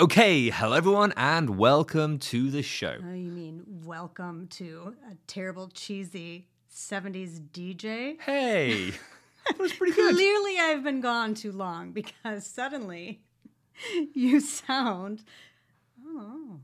Okay, hello everyone, and welcome to the show. Oh, you mean welcome to a terrible, cheesy 70s DJ? Hey, that was pretty good. Clearly, I've been gone too long because suddenly you sound. Oh.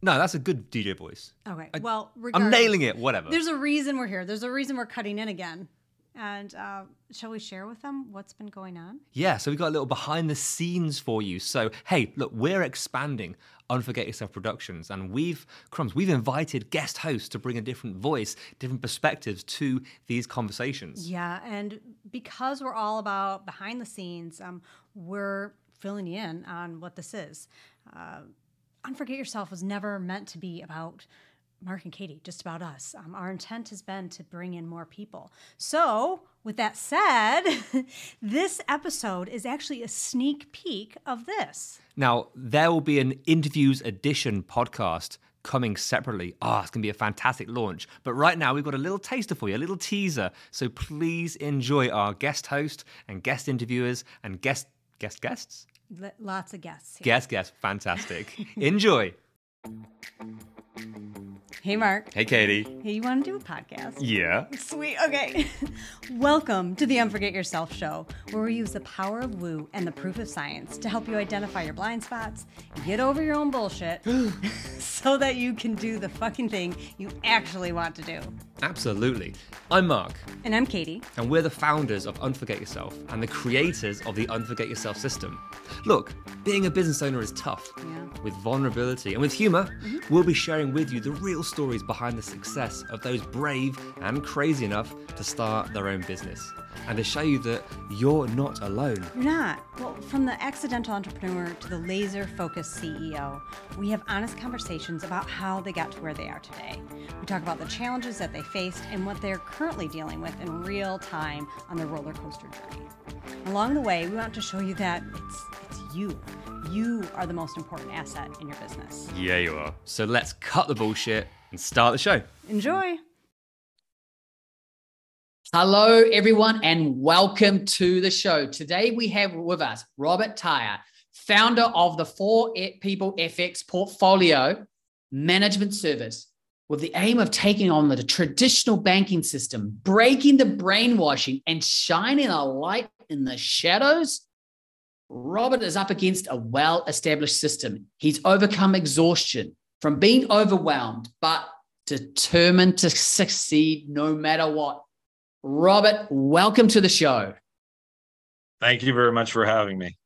No, that's a good DJ voice. Okay. I- well, I'm nailing it. Whatever. There's a reason we're here. There's a reason we're cutting in again. And uh, shall we share with them what's been going on? Yeah, so we've got a little behind the scenes for you. So, hey, look, we're expanding Unforget Yourself Productions, and we've, crumbs, we've invited guest hosts to bring a different voice, different perspectives to these conversations. Yeah, and because we're all about behind the scenes, um, we're filling you in on what this is. Uh, Unforget Yourself was never meant to be about Mark and Katie, just about us. Um, our intent has been to bring in more people. So, with that said, this episode is actually a sneak peek of this. Now, there will be an interviews edition podcast coming separately. Ah, it's going to be a fantastic launch. But right now, we've got a little taster for you, a little teaser. So please enjoy our guest host and guest interviewers and guest guest guests. L- lots of guests. Here. Guest guest, fantastic. enjoy. Hey, Mark. Hey, Katie. Hey, you want to do a podcast? Yeah. Sweet. Okay. Welcome to the Unforget Yourself show, where we use the power of woo and the proof of science to help you identify your blind spots, get over your own bullshit, so that you can do the fucking thing you actually want to do. Absolutely. I'm Mark, And I'm Katie. and we're the founders of Unforget Yourself and the creators of the Unforget Yourself system. Look, being a business owner is tough. Yeah. With vulnerability and with humor, we'll be sharing with you the real stories behind the success of those brave and crazy enough to start their own business and to show you that you're not alone. You're not. Well, from the accidental entrepreneur to the laser focused CEO, we have honest conversations about how they got to where they are today. We talk about the challenges that they faced and what they're currently dealing with in real time on their roller coaster journey. Along the way, we want to show you that it's you. You are the most important asset in your business. Yeah, you are. So let's cut the bullshit and start the show. Enjoy. Hello, everyone, and welcome to the show. Today we have with us Robert Tyrer, founder of the Four People FX portfolio management service, with the aim of taking on the traditional banking system, breaking the brainwashing, and shining a light in the shadows. Robert is up against a well established system. He's overcome exhaustion from being overwhelmed, but determined to succeed no matter what. Robert, welcome to the show. Thank you very much for having me.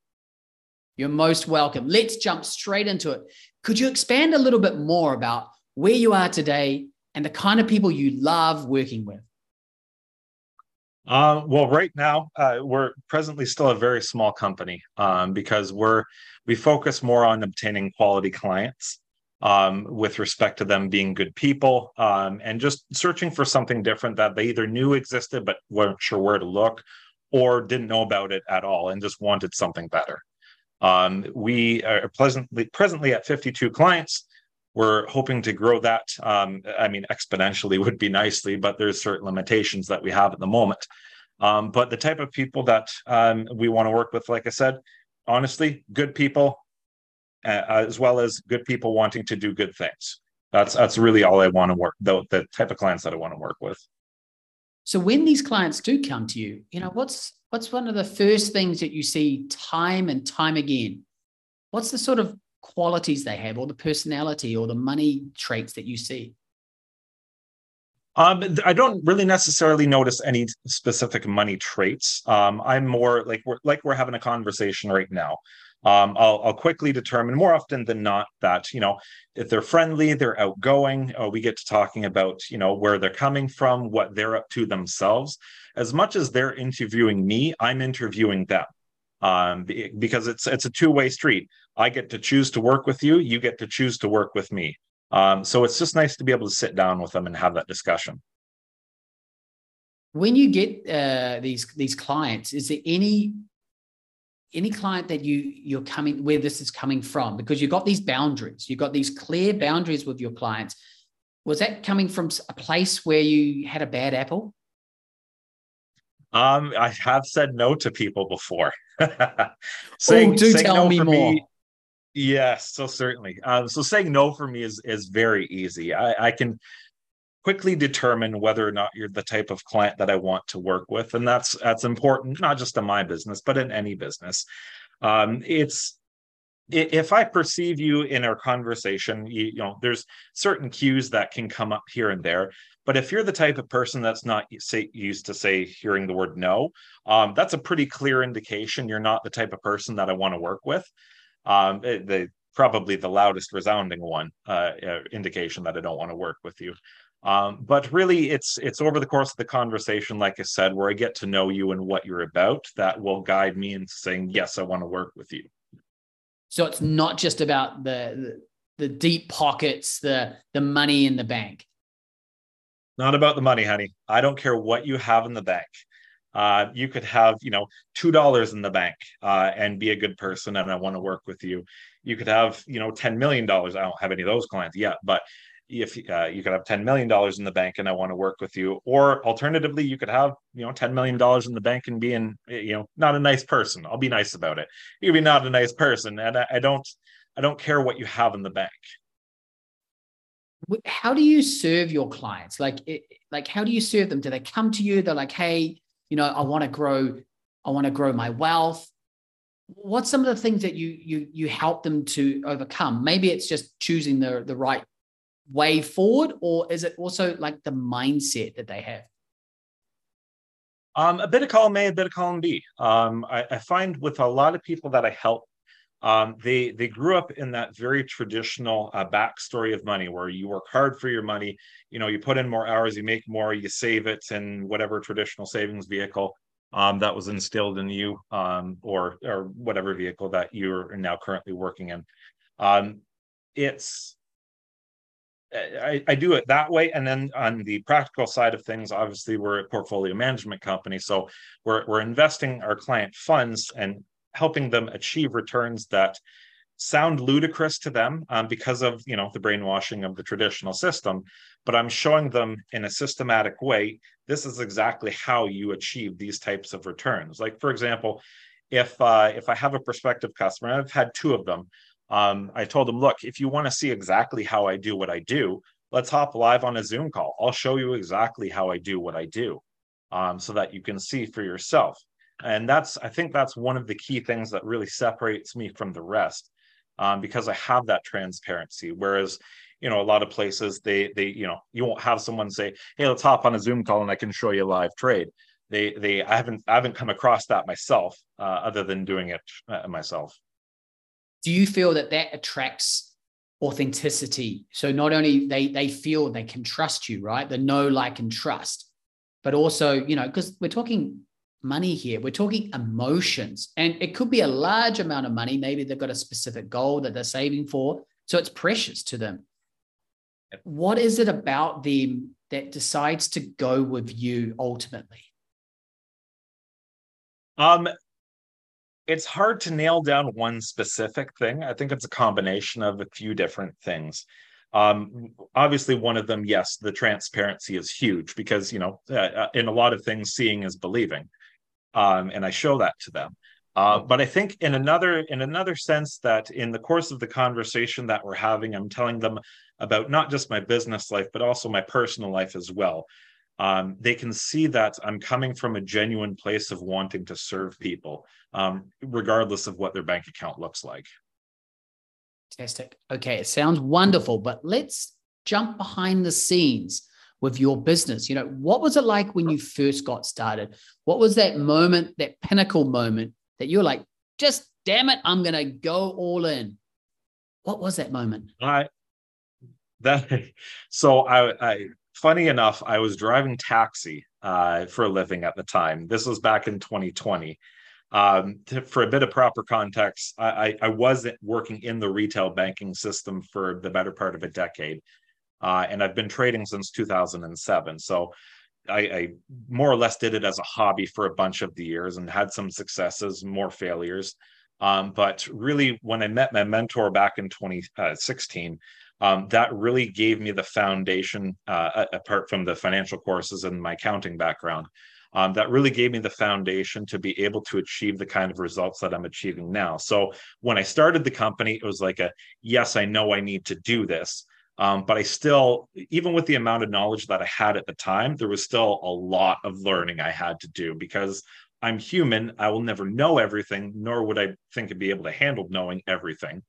You're most welcome. Let's jump straight into it. Could you expand a little bit more about where you are today and the kind of people you love working with? Uh, well, right now uh, we're presently still a very small company um, because we're we focus more on obtaining quality clients um, with respect to them being good people um, and just searching for something different that they either knew existed but weren't sure where to look or didn't know about it at all and just wanted something better. Um, we are pleasantly presently at 52 clients. We're hoping to grow that. Um, I mean, exponentially would be nicely, but there's certain limitations that we have at the moment. Um, but the type of people that um, we want to work with, like I said, honestly, good people, uh, as well as good people wanting to do good things. That's that's really all I want to work. The, the type of clients that I want to work with. So when these clients do come to you, you know, what's what's one of the first things that you see time and time again? What's the sort of qualities they have or the personality or the money traits that you see? Um, I don't really necessarily notice any specific money traits. Um, I'm more like we're like we're having a conversation right now. Um, I'll, I'll quickly determine more often than not that you know if they're friendly, they're outgoing. Uh, we get to talking about you know where they're coming from, what they're up to themselves. As much as they're interviewing me, I'm interviewing them um, because it's it's a two way street. I get to choose to work with you, you get to choose to work with me. Um, so it's just nice to be able to sit down with them and have that discussion. When you get uh, these these clients, is there any any client that you you're coming where this is coming from? Because you've got these boundaries, you've got these clear boundaries with your clients. Was that coming from a place where you had a bad apple? Um, I have said no to people before. saying, Oh, do saying tell no me more. Yes, so certainly. Um, so saying no for me is is very easy. I, I can quickly determine whether or not you're the type of client that I want to work with, and that's that's important not just in my business but in any business. Um, it's if I perceive you in our conversation, you, you, know, there's certain cues that can come up here and there. But if you're the type of person that's not say, used to say hearing the word no, um, that's a pretty clear indication you're not the type of person that I want to work with. Um, it, the probably the loudest resounding one uh, uh, indication that I don't want to work with you. Um, but really, it's it's over the course of the conversation, like I said, where I get to know you and what you're about, that will guide me into saying yes, I want to work with you. So it's not just about the, the, the deep pockets, the the money in the bank. Not about the money, honey. I don't care what you have in the bank. Uh, you could have, you know, two dollars in the bank uh, and be a good person, and I want to work with you. You could have, you know, ten million dollars. I don't have any of those clients yet, but if uh, you could have $10 million in the bank and I want to work with you, or alternatively, you could have, you know, $10 million in the bank and being, you know, not a nice person. I'll be nice about it. You'd be not a nice person. And I, I don't, I don't care what you have in the bank. How do you serve your clients? Like, it, like, how do you serve them? Do they come to you? They're like, Hey, you know, I want to grow, I want to grow my wealth. What's some of the things that you, you, you help them to overcome? Maybe it's just choosing the, the right way forward, or is it also like the mindset that they have? Um, a bit of column A, a bit of column B. Um, I, I find with a lot of people that I help, um, they they grew up in that very traditional uh, backstory of money, where you work hard for your money. You know, you put in more hours, you make more, you save it in whatever traditional savings vehicle um, that was instilled in you, um, or or whatever vehicle that you're now currently working in. Um, it's I, I, do it that way. And then on the practical side of things, obviously we're a portfolio management company. So we're, we're investing our client funds and helping them achieve returns that sound ludicrous to them um, because of you know the brainwashing of the traditional system but i'm showing them in a systematic way this is exactly how you achieve these types of returns like for example if uh, if i have a prospective customer i've had two of them um, I told them look, if you want to see exactly how I do what I do, let's hop live on a Zoom call. I'll show you exactly how I do what I do um, so that you can see for yourself. And that's, I think that's one of the key things that really separates me from the rest um, because I have that transparency. Whereas, you know, a lot of places they, they, you know, you won't have someone say, hey, let's hop on a Zoom call and I can show you a live trade. They, they, I haven't, I haven't come across that myself uh, other than doing it uh, myself do you feel that that attracts authenticity so not only they they feel they can trust you right the know like and trust but also you know because we're talking money here. We're talking emotions and it could be a large amount of money. Maybe they've got a specific goal that they're saving for so it's precious to them. What is it about them that decides to go with you ultimately? Um it's hard to nail down one specific thing. I think it's a combination of a few different things. Um, obviously, one of them, yes, the transparency is huge because you know, uh, uh, in a lot of things, seeing is believing, um, and I show that to them. Uh, but I think in another in another sense that in the course of the conversation that we're having, I'm telling them about not just my business life but also my personal life as well um, they can see that I'm coming from a genuine place of wanting to serve people, um, regardless of what their bank account looks like. Fantastic. Okay, it sounds wonderful, but let's jump behind the scenes with your business. You know, what was it like when you first got started? What was that moment, that pinnacle moment that you're like, just damn it, I'm going to go all in? What was that moment? I that so I I funny enough, I was driving taxi uh, for a living at the time. This was back in 2020. Um, to, for a bit of proper context, I, I, I, wasn't working in the retail banking system for the better part of a decade. Uh, and I've been trading since 2007. So I, I, more or less did it as a hobby for a bunch of the years and had some successes, more failures. Um, but really, when I met my mentor back in 2016, um, that really gave me the foundation uh, apart from the financial courses and my accounting background um, that really gave me the foundation to be able to achieve the kind of results that I'm achieving now. So when I started the company, it was like a yes, I know I need to do this. Um, but I still, even with the amount of knowledge that I had at the time, there was still a lot of learning I had to do because I'm human. I will never know everything, nor would I think I'd be able to handle knowing everything.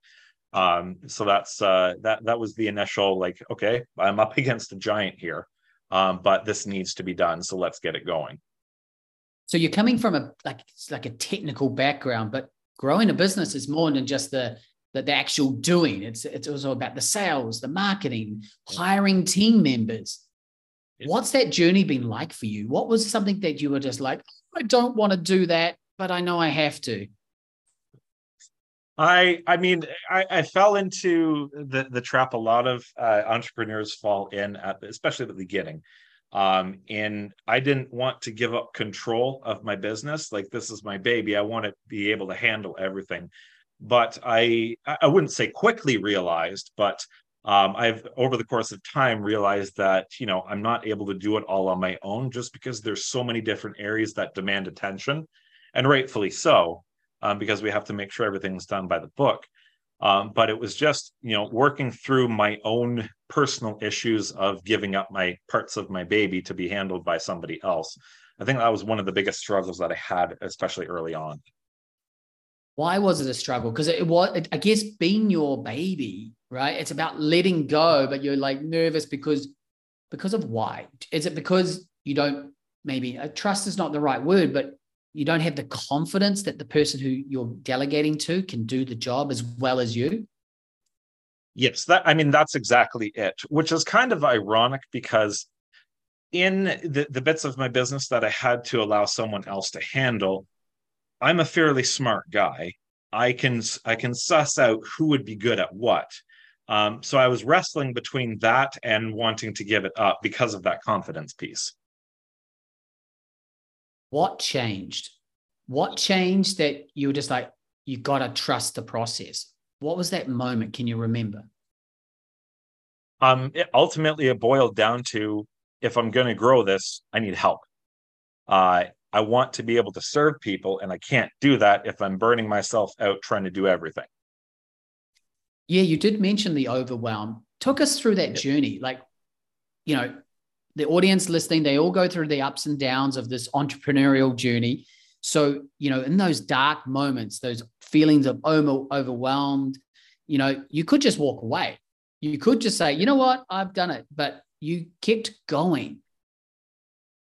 Um, so that's uh, that that was the initial like, okay, I'm up against a giant here, um, but this needs to be done. So let's get it going. So you're coming from a like like a technical background, but growing a business is more than just the the, the actual doing. It's it's also about the sales, the marketing, hiring team members. What's that journey been like for you? What was something that you were just like, I don't want to do that, but I know I have to? I I mean I, I fell into the the trap a lot of uh, entrepreneurs fall in at especially at the beginning um and i didn't want to give up control of my business like this is my baby i want to be able to handle everything but i i wouldn't say quickly realized but um, i've over the course of time realized that you know i'm not able to do it all on my own just because there's so many different areas that demand attention and rightfully so um, because we have to make sure everything's done by the book. Um, but it was just you know working through my own personal issues of giving up my parts of my baby to be handled by somebody else. I think that was one of the biggest struggles that i had especially early on why was it a struggle? Because it was i guess being your baby right it's about letting go but you're like nervous because because of why? Is it because you don't maybe uh, trust is not the right word but you don't have the confidence that the person who you're delegating to can do the job as well as you? Yes that i mean that's exactly it which is kind of ironic because in the, the bits of my business that i had to allow someone else to handle i'm a fairly smart guy i can i can suss out who would be good at what um, so i was wrestling between that and wanting to give it up because of that confidence piece what changed? What changed that you were just like, you got to trust the process? What was that moment? Can you remember? Um, it, ultimately, it boiled down to if I'm going to grow this, I need help. Uh, I want to be able to serve people, and I can't do that if I'm burning myself out trying to do everything. Yeah, you did mention the overwhelm. Took us through that journey. Like, you know, the audience listening, they all go through the ups and downs of this entrepreneurial journey. So, you know, in those dark moments, those feelings of overwhelmed, you know, you could just walk away. You could just say, you know what, I've done it, but you kept going.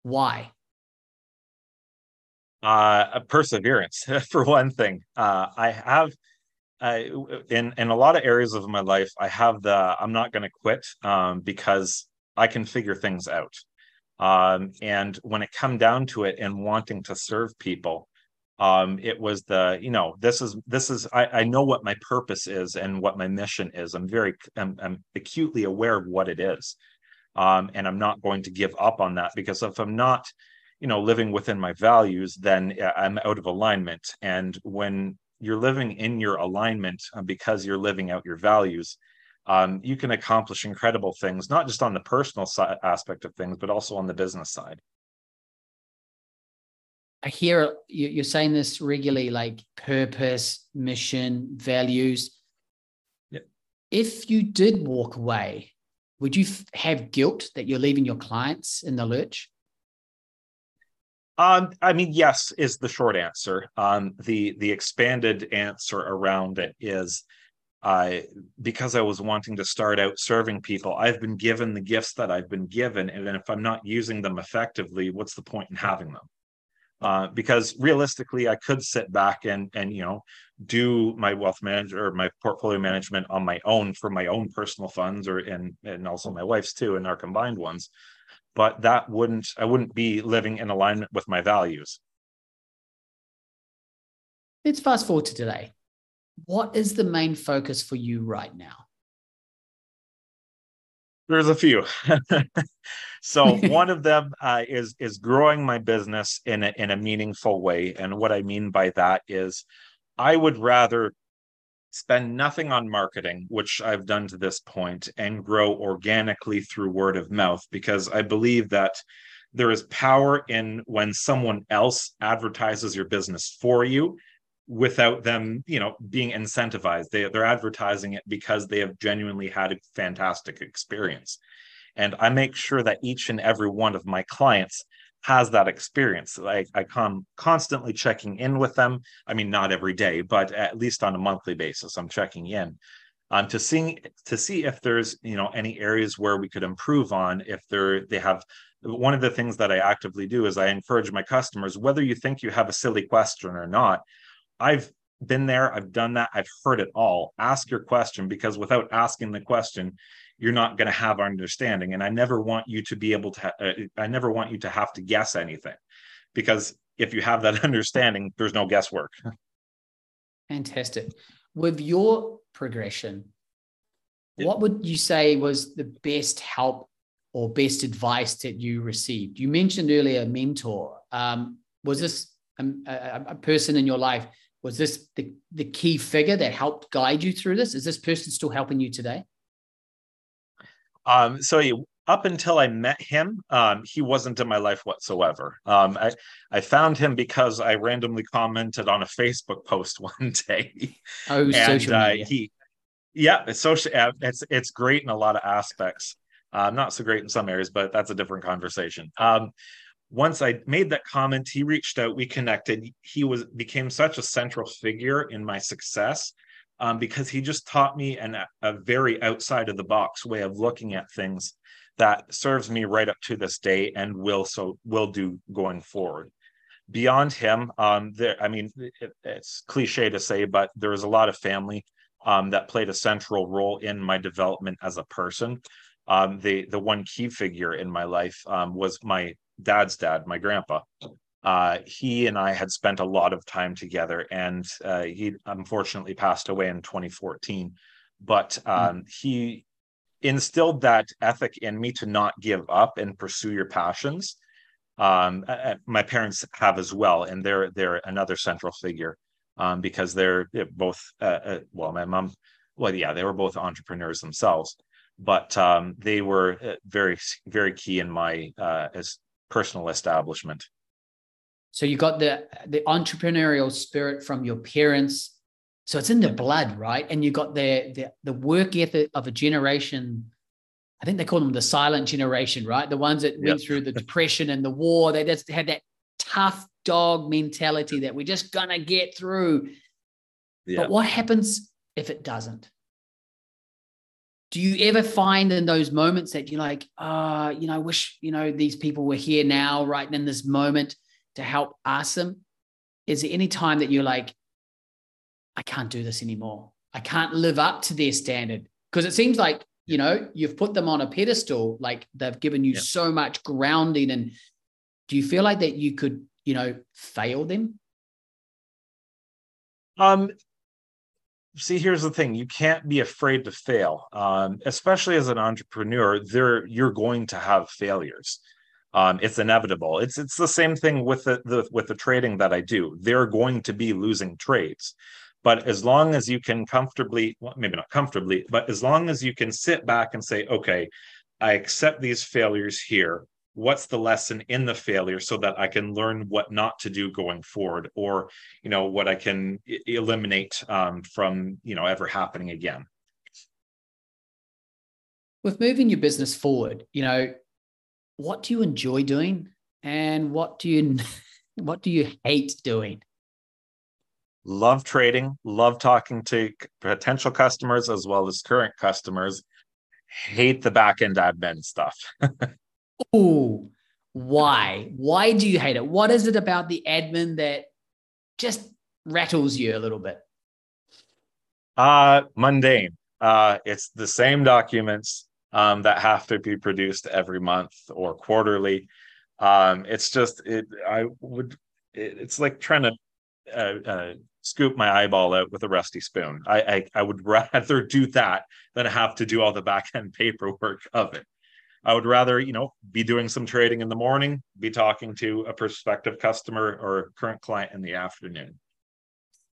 Why? Uh, perseverance, for one thing. Uh, I have uh, in in a lot of areas of my life, I have the I'm not going to quit um, because I can figure things out. Um, and when it come down to it and wanting to serve people, um, it was the, you know, this is, this is, I, I know what my purpose is and what my mission is. I'm very, I'm, I'm acutely aware of what it is. Um, and I'm not going to give up on that because if I'm not, you know, living within my values, then I'm out of alignment. And when you're living in your alignment uh, because you're living out your values, um, you can accomplish incredible things, not just on the personal side aspect of things, but also on the business side. I hear you're saying this regularly, like purpose, mission, values. yeah. If you did walk away, would you have guilt that you're leaving your clients in the lurch? Um, I mean, yes, is the short answer. Um, the the expanded answer around it is uh, because I was wanting to start out serving people, I've been given the gifts that I've been given. And if I'm not using them effectively, what's the point in having them? Uh, because realistically, I could sit back and and you know do my wealth manager or my portfolio management on my own for my own personal funds or and and also my wife's too and our combined ones. But that wouldn't I wouldn't be living in alignment with my values. Let's fast forward to today what is the main focus for you right now? There's a few. so one of them uh, is is growing my business in a, in a meaningful way, and what I mean by that is, I would rather spend nothing on marketing, which I've done to this point, and grow organically through word of mouth because I believe that there is power in when someone else advertises your business for you without them you know being incentivized. They, they're advertising it because they have genuinely had a fantastic experience. And i make sure that each and every one of my clients has that experience. Like i come constantly checking in with them. I mean not every day but at least on a monthly basis i'm checking in um, to see to see if there's you know any areas where we could improve on if they're they have one of the things that i actively do is i encourage my customers whether you think you have a silly question or not i've been there i've done that i've heard it all. Ask your question because without asking the question you're not going to have our understanding and i never want you to be able to ha- uh, i never want you to have to guess anything because if you have that understanding there's no guesswork. Fantastic. With your progression what would you say was the best help or best advice that you received? You mentioned earlier mentor. Um, was this a, a, a person in your life was this the, the key figure that helped guide you through this? Is this person still helping you today um, so he, up until I met him, um, he wasn't in my life whatsoever. Um, I, I found him because I randomly commented on a Facebook post one day. Oh, and, social uh, media. Uh, he, yeah, it's social. It's it's great in a lot of aspects. Uh, not so great in some areas, but that's a different conversation. Um, once I made that comment, he reached out, we connected. He was became such a central figure in my success um, because he just taught me an, a very outside of the box way of looking at things that serves me right up to this day and will so will do going forward. Beyond him um there i mean it, it's cliche to say but there was a lot of family um, that played a central role in my development as a person. Um, the the one key figure in my life um, was my dad's dad my grandpa uh, he and I had spent a lot of time together, and uh, he unfortunately passed away in 2014. But hmm. um, mm. he instilled that ethic in me to not give up and pursue your passions. Um, my parents have as well, and they're they're another central figure um, because they're both uh, uh, well, my mom, well, yeah, they were both entrepreneurs themselves, but um, they were uh, very very key in my uh, as personal establishment. So you got the the entrepreneurial spirit from your parents. So it's in the blood, right? And you got the the, the work ethic of a generation. I think they call them the silent generation, right? The ones that yep. went through the depression and the war. They just had that tough dog mentality that we're just gonna get through. Yep. But what happens if it doesn't? do you ever find in those moments that you're like, ah, uh, you know, I wish, you know, these people were here now, right in this moment? To help ask them, is there any time that you're like, I can't do this anymore? I can't live up to their standard? Because it seems like, you know, you've put them on a pedestal, like they've given you so much grounding. And do you feel like that you could, you know, fail them? Um, see here's the thing you can't be afraid to fail um, especially as an entrepreneur there you're going to have failures um, it's inevitable. It's it's the same thing with the, the with the trading that I do. They're going to be losing trades, but as long as you can comfortably, well, maybe not comfortably, but as long as you can sit back and say, okay, I accept these failures here. What's the lesson in the failure so that I can learn what not to do going forward, or you know what I can eliminate um, from you know ever happening again. With moving your business forward, you know, what do you enjoy doing? And what do you what do you hate doing? Love trading love talking to potential customers as well as current customers. Hate the back end admin stuff. Oh why? Why do you hate it? What is it about the admin that just rattles you a little bit? Uh mundane. Uh it's the same documents um, that have to be produced every month or quarterly. Um, it's just it. I would. It, it's like trying to uh, uh, scoop my eyeball out with a rusty spoon. I, I I would rather do that than have to do all the back end paperwork of it. I would rather, you know, be doing some trading in the morning, be talking to a prospective customer or current client in the afternoon.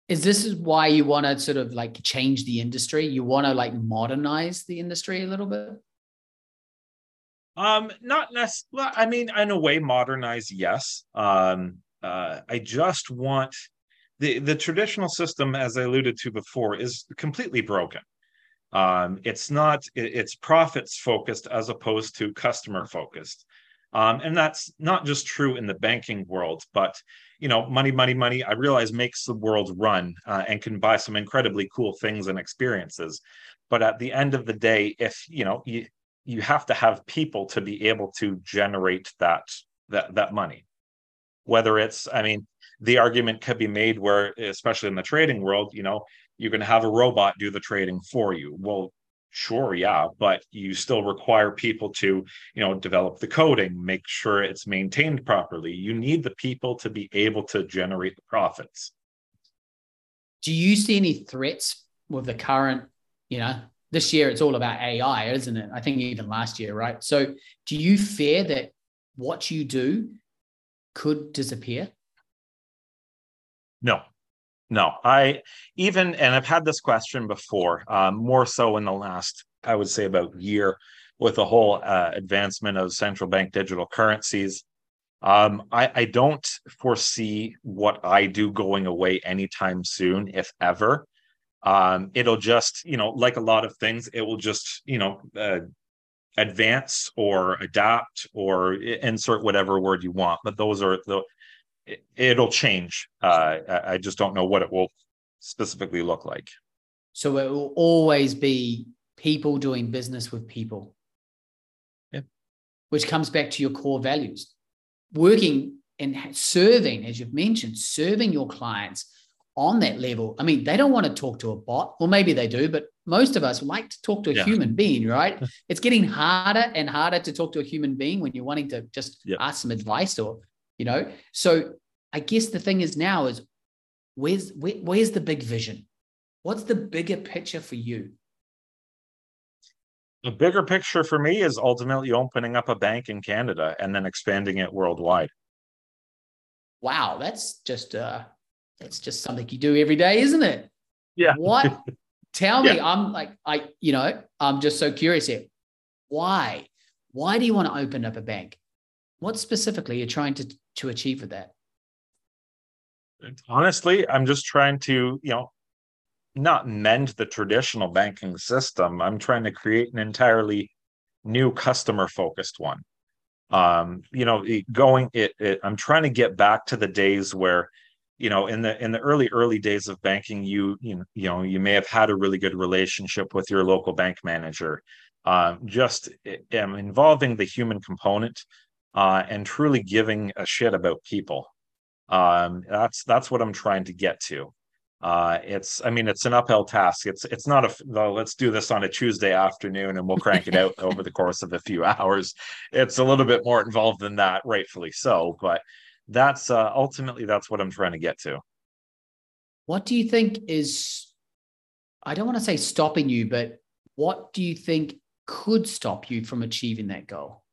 Is this is why you want to sort of like change the industry? You want to like modernize the industry a little bit? Um, not necessarily. I mean, in a way, modernize, yes. Um, uh, I just want the the traditional system, as I alluded to before, is completely broken. Um, it's not. It, it's profits focused as opposed to customer focused, um, and that's not just true in the banking world, but you know, money, money, money. I realize makes the world run uh, and can buy some incredibly cool things and experiences. But at the end of the day, if you know you you have to have people to be able to generate that that that money. Whether it's i mean the argument could be made where especially in the trading world you know you're going to have a robot do the trading for you. Well sure yeah but you still require people to you know develop the coding make sure it's maintained properly. You need the people to be able to generate the profits. Do you see any threats with the current you know this year it's all about AI, isn't it? I think even last year, right? So do you fear that what you do could disappear? No, no. I even, and I've had this question before, um, more so in the last, I would say, about year with the whole uh, advancement of central bank digital currencies. Um, I, I don't foresee what I do going away anytime soon, if ever um, it'll just you know like a lot of things it will just you know uh, advance or adapt or insert whatever word you want but those are the it'll change. Uh, i just don't know what it will specifically look like. So it will always be people doing business with people. Yeah. which comes back to your core values. Working and serving as you've mentioned serving your clients on that level. I mean, they don't want to talk to a bot, or maybe they do, but most of us like to talk to a yeah. human being, right? it's getting harder and harder to talk to a human being when you're wanting to just yeah. ask some advice or, you know. So I guess the thing is now is where's where, where's the big vision? What's the bigger picture for you? The bigger picture for me is ultimately opening up a bank in Canada and then expanding it worldwide. Wow, that's just uh it's just something you do every day, isn't it? Yeah. What? Tell me. Yeah. I'm like, I, you know, I'm just so curious here. Why? Why do you want to open up a bank? What specifically you're trying to to achieve with that? Honestly, I'm just trying to, you know, not mend the traditional banking system. I'm trying to create an entirely new customer focused one. Um, you know, going it, it I'm trying to get back to the days where you know in the in the early early days of banking you you know, you may have had a really good relationship with your local bank manager. Um, just um, involving the human component uh, and truly giving a shit about people. Um, that's that's what i'm trying to get to. Uh, it's i mean it's an uphill task. It's it's not a well, let's do this on a tuesday afternoon and we'll crank it out over the course of a few hours. It's a little bit more involved than that rightfully so but that's uh, ultimately that's what I'm trying to get to. What do you think is I don't want to say stopping you, but what do you think could stop you from achieving that goal?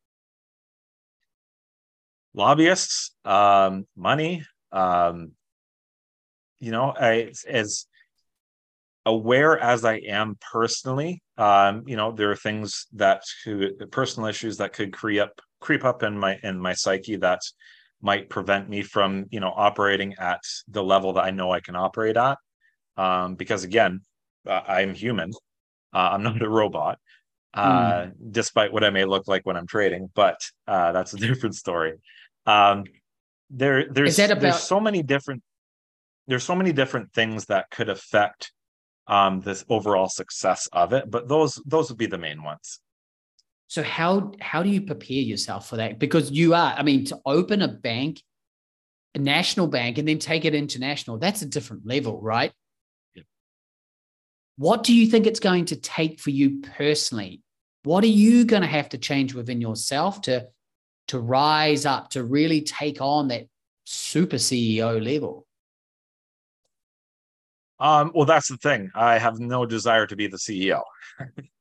Lobbyists, um, money, um, you know, I, as aware as I am personally, um, you know, there are things that could, personal issues that could creep up, creep up in my in my psyche that might prevent me from you know operating at the level that i know i can operate at. Um, because again uh, i'm human. Uh, i'm not a robot uh, mm. despite what i may look like when i'm trading but uh, that's a different story. Um, there there's about- there's so many different there's so many different things that could affect um, this overall success of it but those those would be the main ones so how how do you prepare yourself for that? Because you are, I mean, to open a bank, a national bank, and then take it international, that's a different level, right? Yeah. What do you think it's going to take for you personally? What are you going to have to change within yourself to to rise up to really take on that super CEO level? Um, well, that's the thing. I have no desire to be the CEO.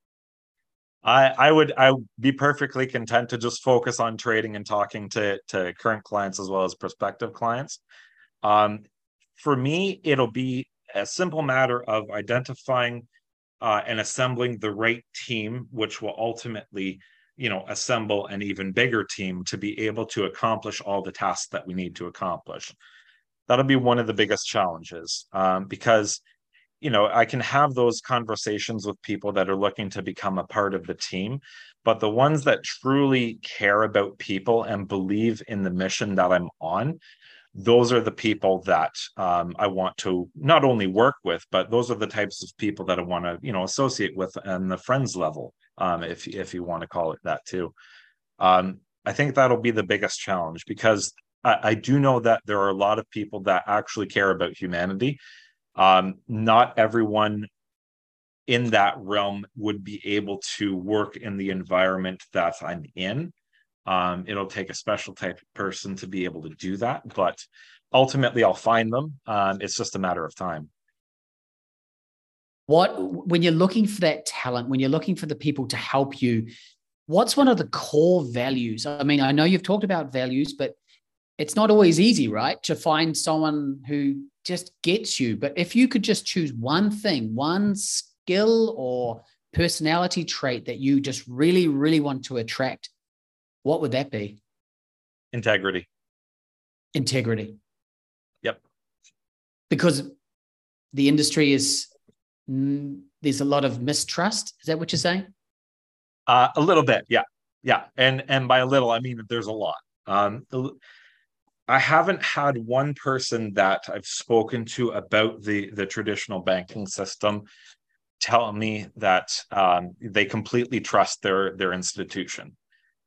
I, I would I would be perfectly content to just focus on trading and talking to to current clients as well as prospective clients. Um, for me, it'll be a simple matter of identifying uh, and assembling the right team, which will ultimately you know assemble an even bigger team to be able to accomplish all the tasks that we need to accomplish that'll be one of the biggest challenges um, because you know i can have those conversations with people that are looking to become a part of the team but the ones that truly care about people and believe in the mission that i'm on those are the people that um, I want to not only work with, but those are the types of people that I want to, you know, associate with on the friends level, um, if if you want to call it that too. Um, I think that'll be the biggest challenge because I, I, do know that there are a lot of people that actually care about humanity. Um, not everyone in that realm would be able to work in the environment that I'm in. Um, it'll take a special type of person to be able to do that, but ultimately I'll find them. Um, it's just a matter of time. What when you're looking for that talent, when you're looking for the people to help you, what's one of the core values? I mean, I know you've talked about values, but it's not always easy, right? To find someone who just gets you. But if you could just choose one thing, one skill or personality trait that you just really, really want to attract what would that be? Integrity. Integrity. Yep. Because the industry is mm, there's a lot of mistrust. Is that what you're saying? Uh, a little bit, yeah, yeah, and and by a little, I mean there's a lot. Um, I haven't had one person that I've spoken to about the the traditional banking system tell me that um, they completely trust their their institution.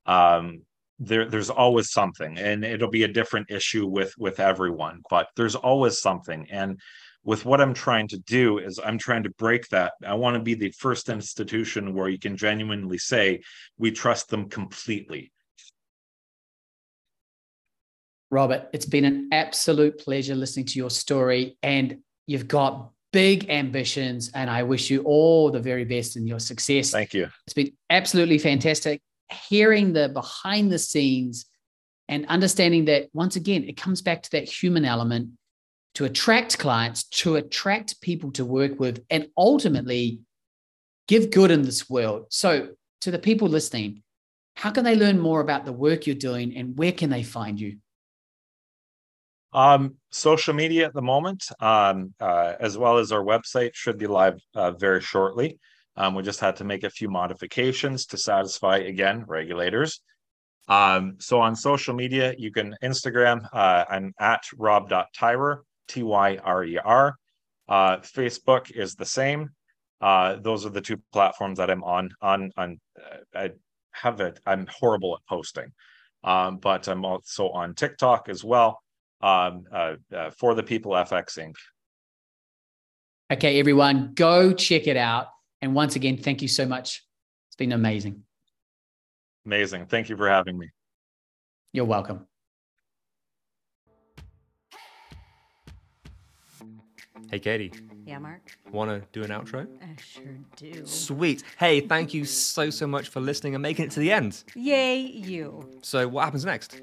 Um, there there's always something and it'll be a different issue with with everyone but there's always something. And with what i'm trying to do is i'm trying to break that. I want to be the first institution where you can genuinely say we trust them completely robert it's been an absolute pleasure listening to your story and you've got big ambitions and i wish you all the very best in your success thank you it's been absolutely fantastic hearing the behind the scenes and understanding that once again, it comes back to that human element to attract clients, to attract people to work with, and ultimately give good in this world. So, to the people listening, how can they learn more about the work you're doing and where can they find you? Um, social media at the moment, um, uh, as well as our website, should be live uh, very shortly. Um, we just had to make a few modifications to satisfy, again, regulators. Um, so on social media, you can Instagram, uh, I'm at rob.tyrer, T Y R E R. Uh, Facebook is the same. Uh, those are the two platforms that I'm on. On, on uh, I have it, I'm horrible at posting, um, but I'm also on TikTok as well um, uh, uh, for the people FX Inc. Okay, everyone, go check it out. And once again, thank you so much. It's been amazing. Amazing. Thank you for having me. You're welcome. Hey, Katie. Yeah, Mark. Want to do an outro? I sure do. Sweet. Hey, thank you so, so much for listening and making it to the end. Yay, you. So, what happens next?